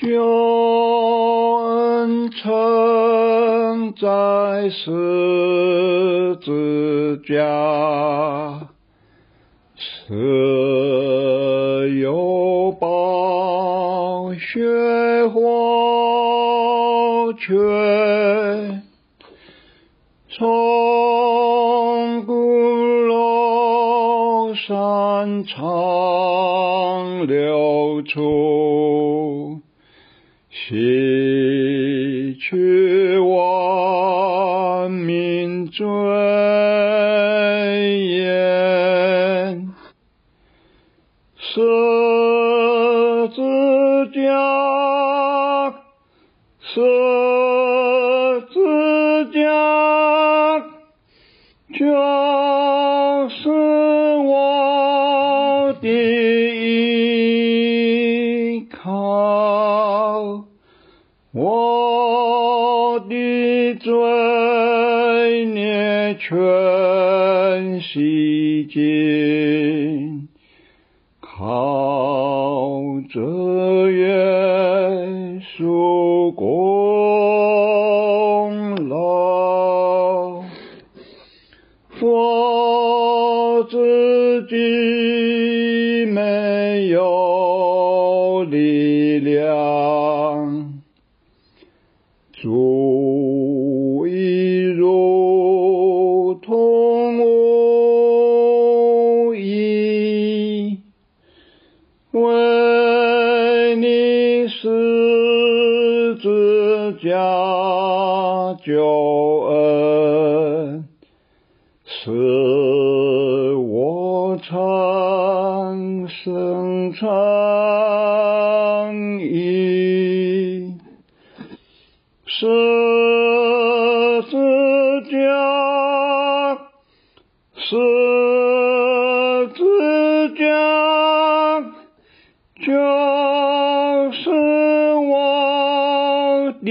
救恩承在十字架，此有宝血活泉，从骨肉山肠流出。洗去万民罪孽，十字架，十字架，全我的罪孽全洗净，靠着耶稣功劳，我自己主已如同无益，为你十字架救恩，使我产生称依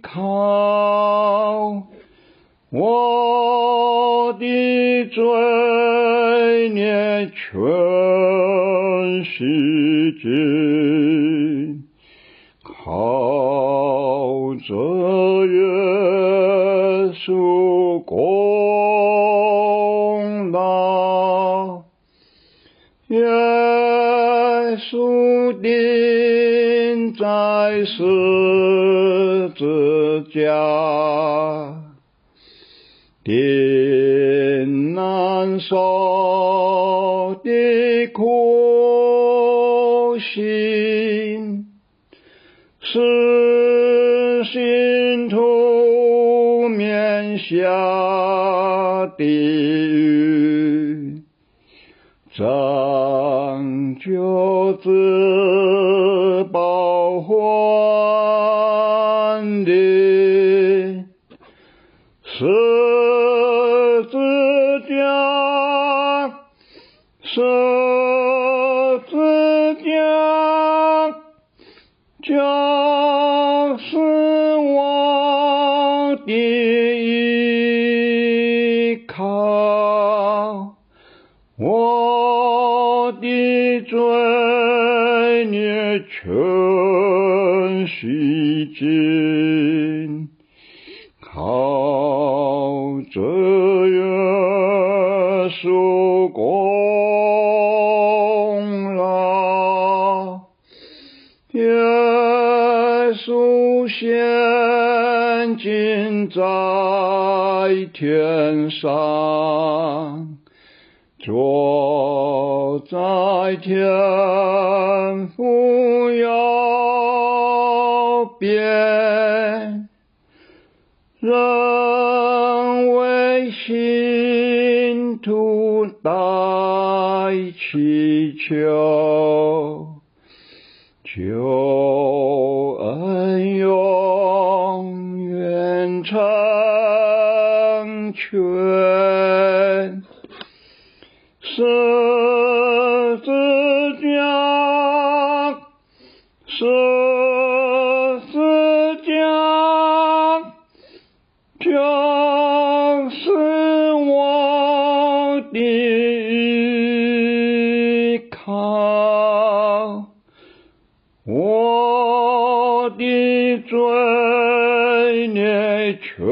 靠，我的罪孽全世界。靠着耶稣钉在十字架，钉难受的苦心，是信徒面下地狱，拯救自保还的十字架，十字架。就是我的依靠，我的罪孽全洗净，靠着耶稣功劳，耶稣现今在天上，坐在天父右边，仍为信徒代祈求。救恩永远成全，十字架，十字架，就是我的依靠。我的罪孽全